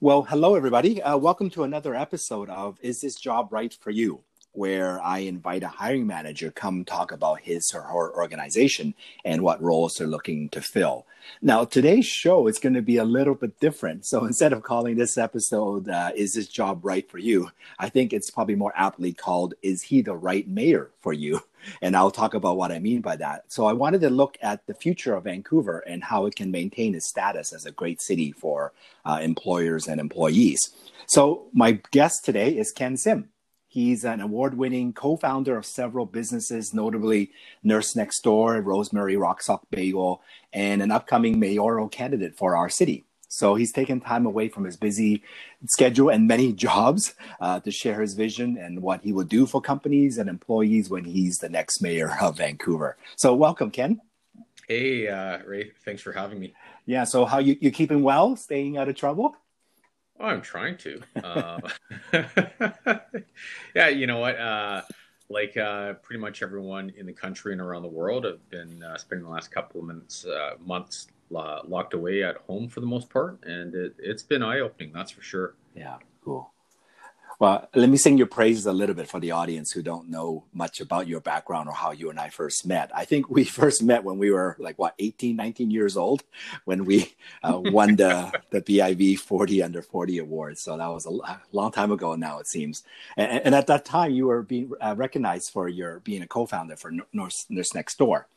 Well, hello, everybody. Uh, welcome to another episode of Is This Job Right for You? Where I invite a hiring manager come talk about his or her organization and what roles they're looking to fill. Now, today's show is going to be a little bit different. So instead of calling this episode uh, "Is This Job Right for You," I think it's probably more aptly called "Is He the Right Mayor for You?" And I'll talk about what I mean by that. So I wanted to look at the future of Vancouver and how it can maintain its status as a great city for uh, employers and employees. So my guest today is Ken Sim. He's an award winning co founder of several businesses, notably Nurse Next Door, Rosemary Rock Salt Bagel, and an upcoming mayoral candidate for our city. So he's taken time away from his busy schedule and many jobs uh, to share his vision and what he will do for companies and employees when he's the next mayor of Vancouver. So welcome, Ken. Hey, uh, Ray. Thanks for having me. Yeah. So how you you keeping well? Staying out of trouble? Oh, I'm trying to. Uh, yeah. You know what? Uh, like uh, pretty much everyone in the country and around the world, have been uh, spending the last couple of minutes, uh, months locked away at home for the most part, and it, it's been eye opening. That's for sure. Yeah. Cool. Well, let me sing your praises a little bit for the audience who don't know much about your background or how you and I first met. I think we first met when we were like, what, 18, 19 years old when we uh, won the, the BIV 40 under 40 award. So that was a long time ago now, it seems. And, and at that time, you were being uh, recognized for your being a co founder for Nurse, Nurse Next Door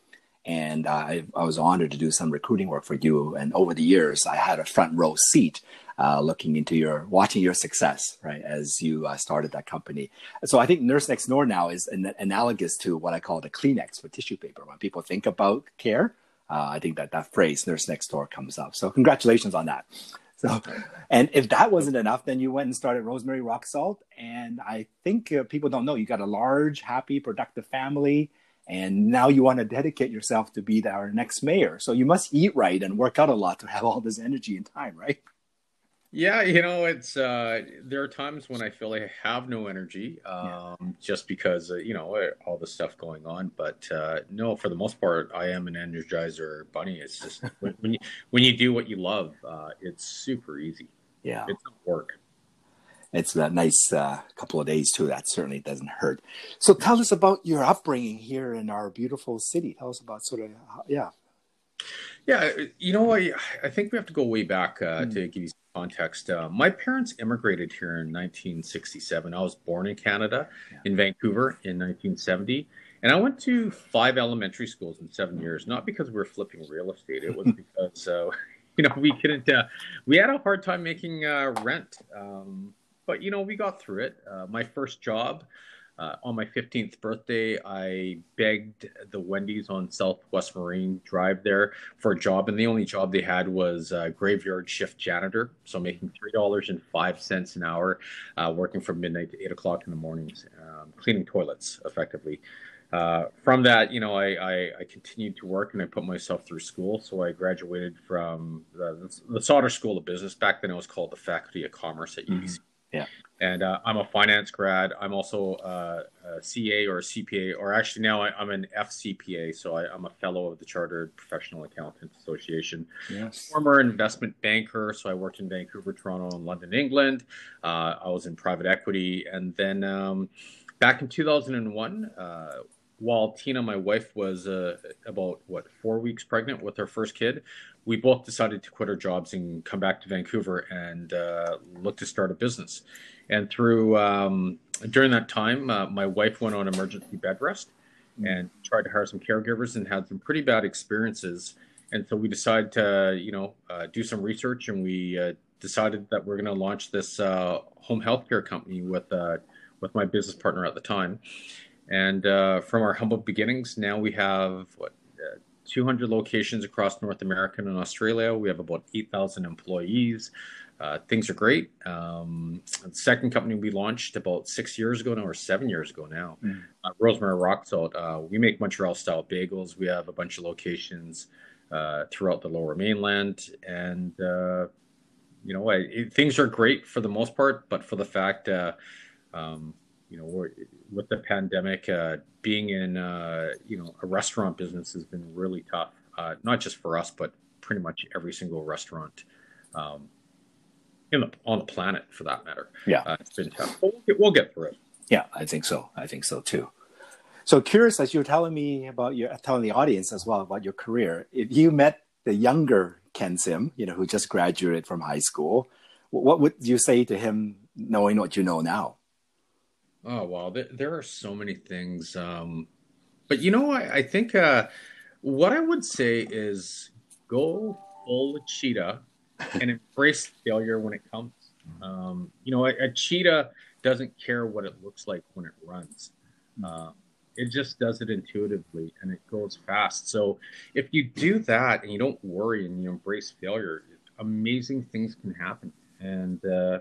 and I, I, was honored to do some recruiting work for you. And over the years, I had a front row seat uh, looking into your, watching your success, right, as you uh, started that company. So I think Nurse Next Door now is an, analogous to what I call the Kleenex for tissue paper. When people think about care, uh, I think that that phrase Nurse Next Door comes up. So congratulations on that. So, and if that wasn't enough, then you went and started Rosemary Rock Salt. And I think uh, people don't know you got a large, happy, productive family and now you want to dedicate yourself to be our next mayor. So you must eat right and work out a lot to have all this energy and time right? Yeah you know it's uh there are times when i feel like i have no energy um yeah. just because uh, you know uh, all the stuff going on. But uh no for the most part i am an energizer bunny. It's just when, when you when you do what you love uh it's super easy. Yeah. It's work it's a nice uh, couple of days too. That certainly doesn't hurt. So tell us about your upbringing here in our beautiful city. Tell us about sort of yeah. Yeah, you know, I I think we have to go way back uh, mm. to give you some context. Uh, my parents immigrated here in 1967. I was born in Canada, yeah. in Vancouver, in 1970. And I went to five elementary schools in seven years, not because we were flipping real estate. It was because, uh, you know, we couldn't, uh, we had a hard time making uh, rent. Um, but you know, we got through it. Uh, my first job uh, on my 15th birthday, I begged the Wendy's on Southwest Marine Drive there for a job, and the only job they had was graveyard shift janitor. So making three dollars and five cents an hour, uh, working from midnight to eight o'clock in the mornings, um, cleaning toilets effectively. Uh, from that, you know, I, I, I, continued to work and I put myself through school. So I graduated from the, the Sauder School of Business. Back then, it was called the Faculty of Commerce at UBC. Mm-hmm. Yeah. And uh, I'm a finance grad. I'm also uh, a CA or a CPA, or actually now I, am an FCPA, so I, am a fellow of the Chartered Professional Accountants Association. Yes. Former investment banker, so I worked in Vancouver, Toronto, and London, England. Uh, I was in private equity, and then um, back in 2001, uh, while Tina, my wife, was uh, about what four weeks pregnant with her first kid, we both decided to quit our jobs and come back to Vancouver and uh, look to start a business. And through um, during that time, uh, my wife went on emergency bed rest and tried to hire some caregivers and had some pretty bad experiences. And so we decided to, you know, uh, do some research and we uh, decided that we're going to launch this uh, home healthcare company with uh, with my business partner at the time. And from our humble beginnings, now we have what 200 locations across North America and Australia. We have about 8,000 employees. Uh, things are great. Um, the second company we launched about six years ago now, or seven years ago now, mm. uh, Rosemary Rock Salt. Uh, we make Montreal style bagels. We have a bunch of locations uh, throughout the lower mainland. And, uh, you know, I, it, things are great for the most part, but for the fact, uh, um, you know, with the pandemic, uh, being in uh, you know a restaurant business has been really tough. Uh, not just for us, but pretty much every single restaurant um, in the on the planet, for that matter. Yeah, uh, it's been tough. We'll get, we'll get through it. Yeah, I think so. I think so too. So curious, as you're telling me about your telling the audience as well about your career, if you met the younger Ken Sim, you know, who just graduated from high school, what would you say to him, knowing what you know now? Oh wow, there, are so many things. Um, but you know, I, I think uh, what I would say is go full cheetah and embrace failure when it comes. Um, you know, a, a, cheetah doesn't care what it looks like when it runs. Uh, it just does it intuitively and it goes fast. So if you do that and you don't worry and you embrace failure, amazing things can happen. And uh,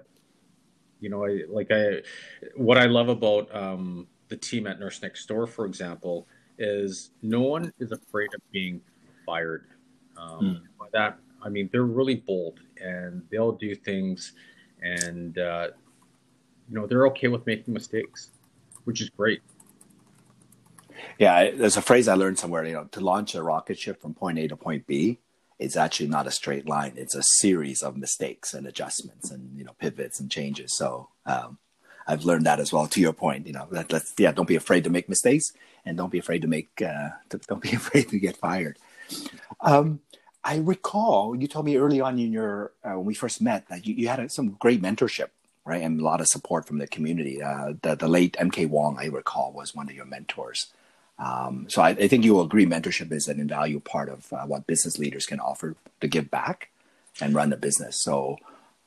you know, I like I what I love about um, the team at Nurse Next Door, for example, is no one is afraid of being fired. Um, mm. By that, I mean they're really bold and they'll do things, and uh, you know they're okay with making mistakes, which is great. Yeah, there's a phrase I learned somewhere. You know, to launch a rocket ship from point A to point B, it's actually not a straight line. It's a series of mistakes and adjustments and you know pivots and changes. So um, I've learned that as well. To your point, you know, let, us yeah, don't be afraid to make mistakes and don't be afraid to make uh, to, don't be afraid to get fired. Um, I recall you told me early on in your uh, when we first met that you, you had some great mentorship, right, and a lot of support from the community. Uh, the the late Milt Wong, I recall, was one of your mentors. Um, so I, I, think you will agree mentorship is an invaluable part of uh, what business leaders can offer to give back and run the business. So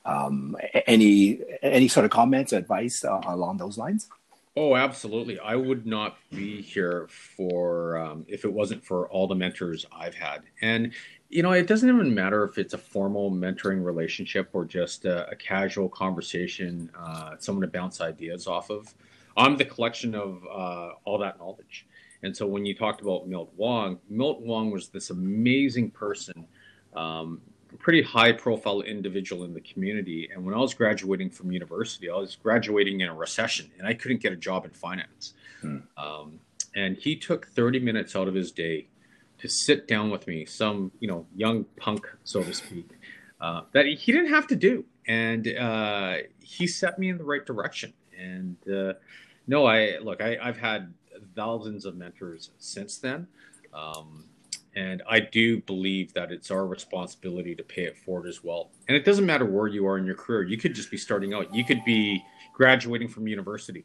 um, any any sort of comments, advice uh, along those lines? Oh, absolutely. I would not be here for um, if it wasn't for all the mentors I've had. And you know, it doesn't even matter if it's a formal mentoring relationship or just a, a casual conversation, uh, someone to bounce ideas off of. I'm the collection of uh, all that knowledge. And so when you talked about Milt Wong, Milt Wong was this amazing person, um, pretty high profile individual in the community. And when I was graduating from university, I was graduating in a recession and I couldn't get a job in finance. Hmm. Um, and he took 30 minutes out of his day to sit down with me, some, you know, young punk, so to speak, uh, that he didn't have to do. And uh, he set me in the right direction. And uh, no, I look, I, I've had thousands of mentors since then. Um, and I do believe that it's our responsibility to pay it forward as well. And it doesn't matter where you are in your career. You could just be starting out. You could be graduating from university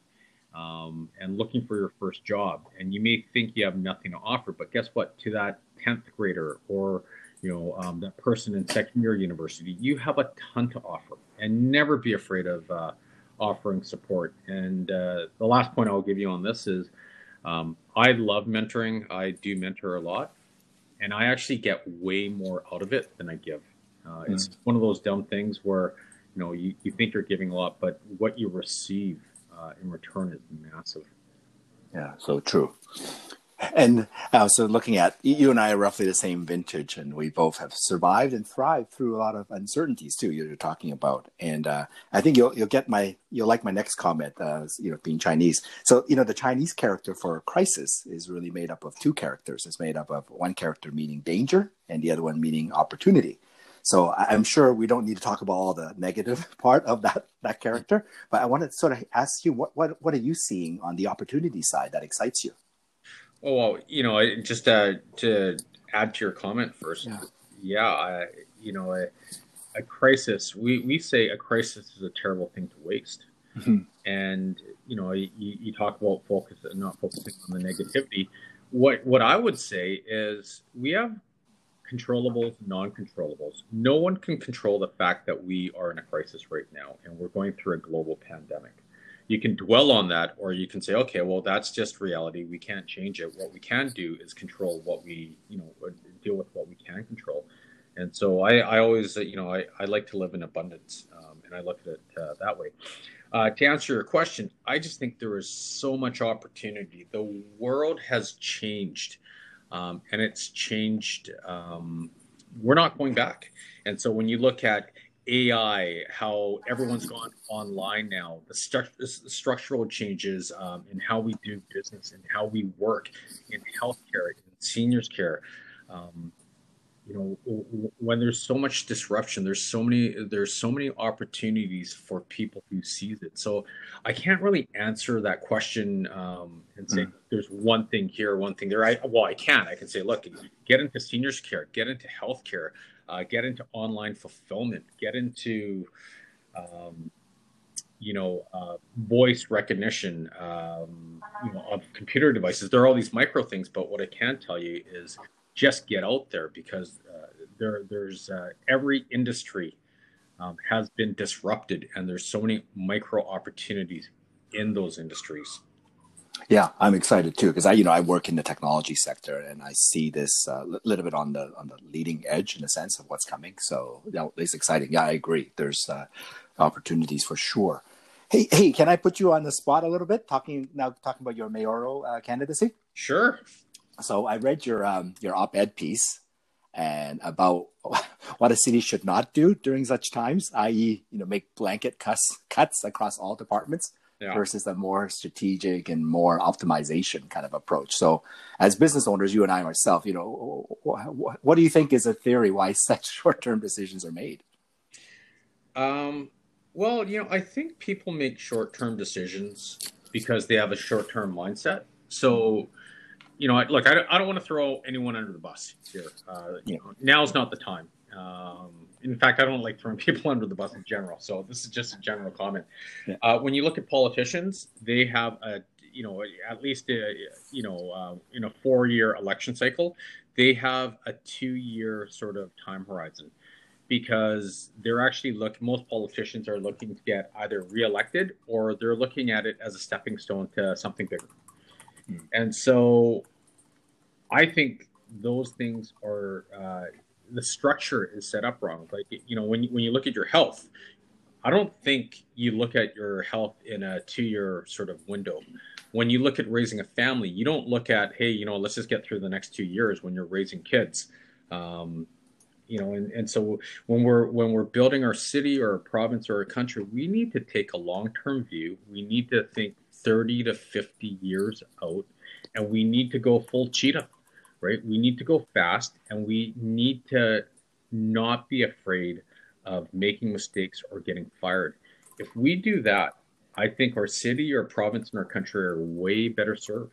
um, and looking for your first job. And you may think you have nothing to offer, but guess what? To that 10th grader or you know um, that person in second year university, you have a ton to offer. And never be afraid of uh, offering support. And uh, the last point I'll give you on this is um, I love mentoring. I do mentor a lot, and I actually get way more out of it than I give. Uh, it's mm. one of those dumb things where you know you, you think you're giving a lot, but what you receive uh, in return is massive. Yeah, so true. And uh, so, looking at you and I are roughly the same vintage, and we both have survived and thrived through a lot of uncertainties too. You're talking about, and uh, I think you'll you'll get my you'll like my next comment. Uh, you know, being Chinese, so you know the Chinese character for crisis is really made up of two characters. It's made up of one character meaning danger, and the other one meaning opportunity. So I'm sure we don't need to talk about all the negative part of that that character, but I want to sort of ask you what what what are you seeing on the opportunity side that excites you? Oh well, you know, just uh, to add to your comment first, yeah, yeah I, you know, a, a, crisis. We we say a crisis is a terrible thing to waste, mm-hmm. and you know, you, you talk about focus and not focusing on the negativity. What what I would say is we have controllables, non-controllables. No one can control the fact that we are in a crisis right now, and we're going through a global pandemic you can dwell on that or you can say okay well that's just reality. We can't change it. What we can do is control what we you know deal with what we can control. And so i, I always you know I, I like to live in abundance um, and i look at it uh, that way. Uh, to answer your question i just think there is so much opportunity. The world has changed um, and it's changed um, we're not going back. And so when you look at AI, how everyone's gone online now, the, stru- the structural changes um, in how we do business and how we work in healthcare, in seniors care. Um, you know when there's so much disruption there's so many there's so many opportunities for people who sees it. So i can't really answer that question um, and say mm. there's one thing here one thing there. I well i can. I can say look get into seniors care get into healthcare uh, get into online fulfillment get into um, you know uh, voice recognition um, you know of computer devices. There are all these micro things but what i can tell you is just get out there because uh, there there's uh, every industry um, has been disrupted and there's so many micro opportunities in those industries yeah i'm excited too because i you know i work in the technology sector and i see this a uh, little bit on the on the leading edge in a sense of what's coming. So you know, it's exciting. Yeah i agree. There's uh, opportunities for sure. Hey hey can i put you on the spot a little bit talking now talking about your mayoral uh, candidacy? Sure. So I read your um, your op-ed piece and about what a city should not do during such times, i.e., you know, make blanket cuts cuts across all departments yeah. versus a more strategic and more optimization kind of approach. So, as business owners, you and I ourselves, you know, what, what do you think is a theory why such short-term decisions are made? Um, well, you know, I think people make short-term decisions because they have a short-term mindset. So you know, look, I don't, I don't want to throw anyone under the bus here. Uh, you know, now's not the time. Um, in fact, I don't like throwing people under the bus in general. So this is just a general comment. Yeah. Uh, when you look at politicians, they have a, you know, at least a, you know, uh, in a four-year election cycle, they have a two-year sort of time horizon because they're actually look. Most politicians are looking to get either reelected or they're looking at it as a stepping stone to something bigger. Hmm. And so I think those things are uh, the structure is set up wrong. Like you know, when when you look at your health, I don't think you look at your health in a two-year sort of window. When you look at raising a family, you don't look at hey, you know, let's just get through the next two years when you're raising kids. Um, you know, and, and so when we're when we're building our city or a province or a country, we need to take a long-term view. We need to think 30 to 50 years out, and we need to go full cheetah, right? We need to go fast, and we need to not be afraid of making mistakes or getting fired. If we do that, I think our city, our province, and our country are way better served.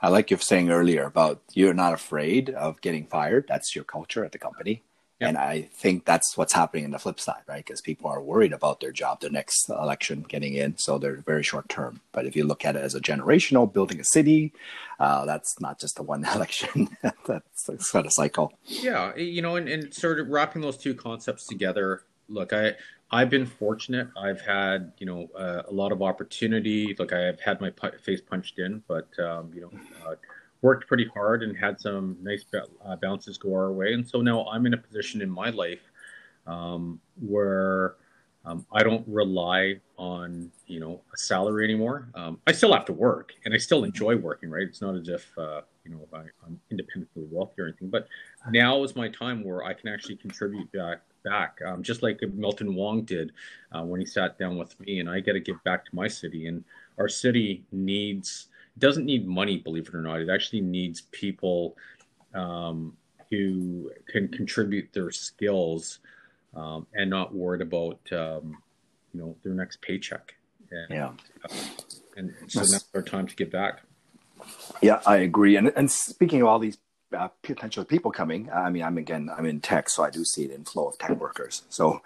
I like you saying earlier about you're not afraid of getting fired. That's your culture at the company. Yep. And I think that's what's happening in the flip side, right? Because people are worried about their job, the next election getting in. So they're very short term. But if you look at it as a generational, building a city, uh, that's not just the one election. that's, a sort of cycle. Yeah. You know, and, and sort of wrapping those two concepts together. Look, I, I've been fortunate. I've had, you know, uh, a lot of opportunity. Look, I have had my face punched in, but, um, you know, uh, worked pretty hard and had some nice uh, bounces go our way. And so now I'm in a position in my life um, where um, I don't rely on you know a salary anymore. Um, I still have to work, and I still enjoy working. Right? It's not as if uh, you know I, am independently wealthy or anything. But now is my time where I can actually contribute back. Back, um, just like Milton Wong did uh, when he sat down with me, and I get to give back to my city. And our city needs doesn't need money, believe it or not. It actually needs people um, who can contribute their skills um, and not worried about um, you know their next paycheck. And, yeah, uh, and so that's our time to give back. Yeah, I agree. And and speaking of all these uh, potential people coming, I mean, I'm again, I'm in tech, so I do see an inflow of tech workers. So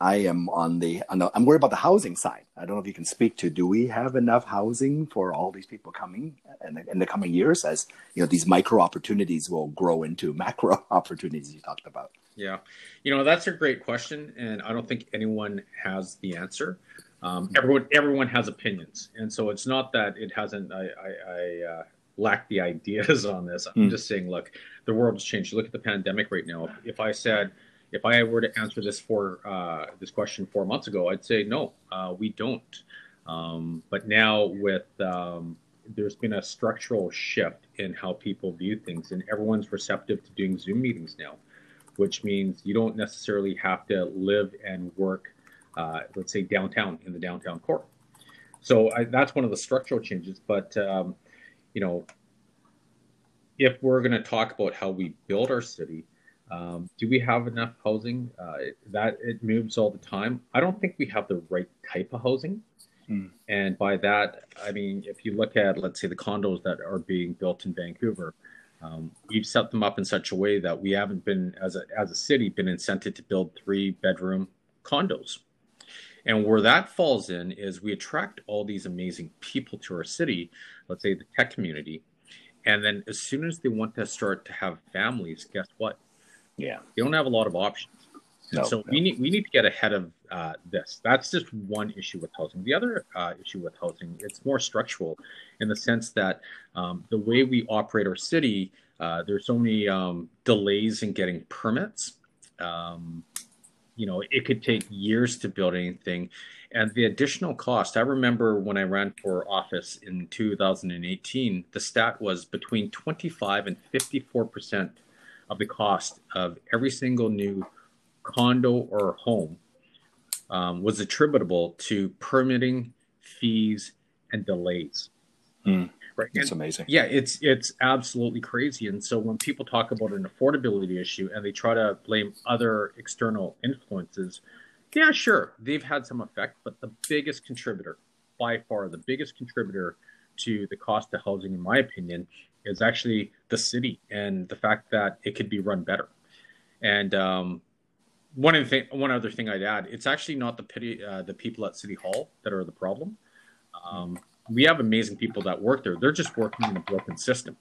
I am on the, on the, I'm worried about the housing side. I don't know if you can speak to. Do we have enough housing for all these people coming in the, in the coming years? As you know, these micro opportunities will grow into macro opportunities you talked about. Yeah, you know that's a great question, and I don't think anyone has the answer. Um, everyone everyone has opinions, and so it's not that it hasn't. I, I, I uh, lack the ideas on this. I'm mm. just saying, look, the world has changed. Look at the pandemic right now. If, if I said if I were to answer this for uh, this question four months ago, I'd say no, uh, we don't. Um, but now with um, there's been a structural shift in how people view things, and everyone's receptive to doing Zoom meetings now, which means you don't necessarily have to live and work, uh, let's say downtown in the downtown core. So I, that's one of the structural changes. But um, you know, if we're going to talk about how we build our city, um, do we have enough housing? Uh, that it moves all the time. I don't think we have the right type of housing. Mm. And by that, I mean, if you look at, let's say, the condos that are being built in Vancouver, um, we've set them up in such a way that we haven't been, as a, as a city, been incented to build three bedroom condos. And where that falls in is we attract all these amazing people to our city, let's say the tech community. And then as soon as they want to start to have families, guess what? Yeah. They don't have a lot of options. No, so no. we need we need to get ahead of uh, this. That's just one issue with housing. The other uh, issue with housing, it's more structural, in the sense that um, the way we operate our city, uh, there's so many um, delays in getting permits. Um, you know, it could take years to build anything, and the additional cost. I remember when I ran for office in 2018, the stat was between 25 and 54 percent of the cost of every single new condo or home um, was attributable to permitting fees and delays. Mm, right, it's amazing. Yeah, it's it's absolutely crazy. And so when people talk about an affordability issue and they try to blame other external influences, yeah, sure, they've had some effect, but the biggest contributor, by far, the biggest contributor to the cost of housing, in my opinion, is actually the city and the fact that it could be run better. And um, one thing, one other thing I'd add, it's actually not the pity, uh, the people at City Hall that are the problem. Um, we have amazing people that work there. They're just working in a broken system,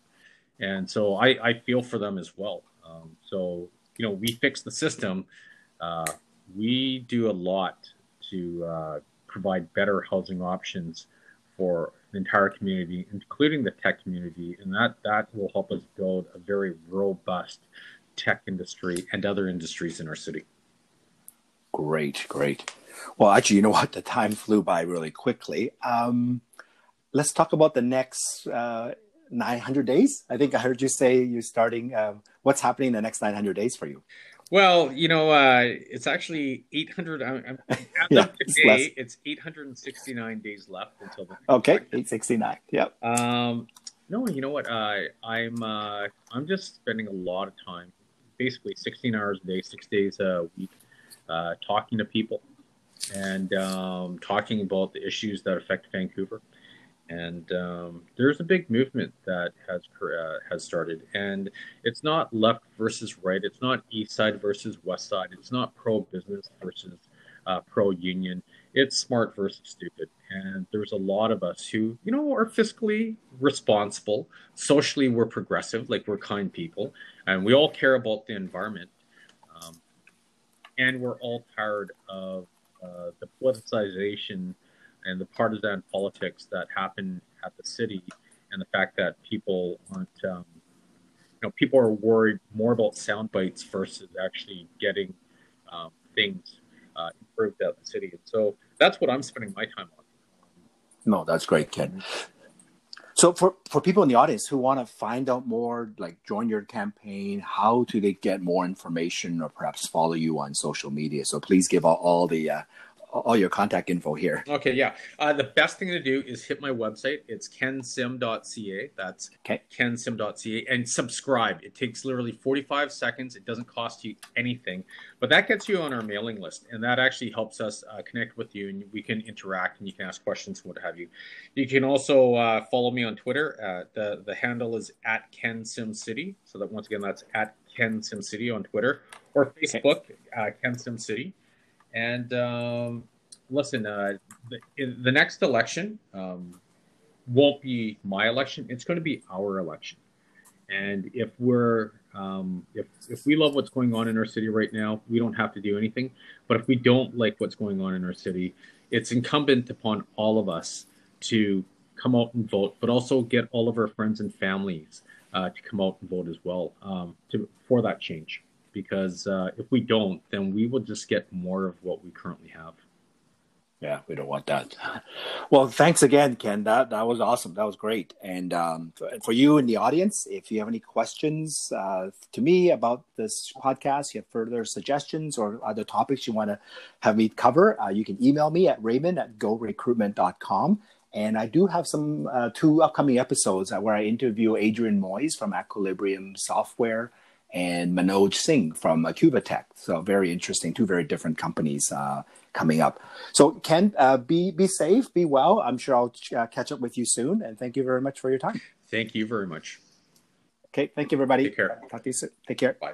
and so I, I feel for them as well. Um, so you know, we fix the system. Uh, we do a lot to uh, provide better housing options for the entire community, including the tech community, and that that will help us build a very robust tech industry and other industries in our city. Great, great. Well, actually, you know what? The time flew by really quickly. Um, let's talk about the next uh, 900 days. I think I heard you say you're starting. Uh, what's happening in the next 900 days for you? Well, you know, uh, it's actually 800. I'm, I'm yeah, today, it's, it's 869 days left until the. Okay, 869. Yep. Um, no, you know what? Uh, I'm uh, I'm just spending a lot of time, basically 16 hours a day, six days a week, uh, talking to people and um, talking about the issues that affect Vancouver and um, there's a big movement that has uh, has started, and it's not left versus right. It's not east side versus west side. It's not pro business versus uh, pro union. It's smart versus stupid. And there's a lot of us who, you know, are fiscally responsible. Socially, we're progressive, like we're kind people, and we all care about the environment. Um, and we're all tired of uh, the politicization and the partisan politics that happen at the city, and the fact that people aren't, um, you know, people are worried more about sound bites versus actually getting um, things uh, improved at the city. And so that's what I'm spending my time on. No, that's great, Ken. So for, for people in the audience who want to find out more, like join your campaign, how do they get more information or perhaps follow you on social media? So please give all, all the uh, all your contact info here. Okay, yeah. Uh, the best thing to do is hit my website. It's kensim.ca. That's okay. kensim.ca and subscribe. It takes literally 45 seconds. It doesn't cost you anything, but that gets you on our mailing list, and that actually helps us uh, connect with you, and we can interact, and you can ask questions, and what have you. You can also uh, follow me on Twitter. Uh, the the handle is at kensimcity. So that once again, that's at kensimcity on Twitter or Facebook, okay. Uh, kensimcity. And um, listen, uh, the, the, next election um, won't be my election. It's going to be our election. And if we're um, if if we love what's going on in our city right now, we don't have to do anything. But if we don't like what's going on in our city, it's incumbent upon all of us to come out and vote, but also get all of our friends and families uh, to come out and vote as well um, to for that change because uh, if we don't, then we will just get more of what we currently have. Yeah, we don't want that. Well, thanks again, Ken. That that was awesome. That was great. And um, for, for, you in the audience, if you have any questions uh, to me about this podcast, you have further suggestions or other topics you want to have me cover, uh, you can email me at raymond at gorecruitment.com. And I do have some uh, two upcoming episodes where I interview Adrian Moyes from Equilibrium Software and Manoj Singh from Acuvatech. So very interesting, two very different companies uh, coming up. So Ken, uh, be be safe, be well. I'm sure I'll uh, catch up with you soon. And thank you very much for your time. Thank you very much. Okay, thank you, everybody. Take care. Talk to you soon. Take care. Bye.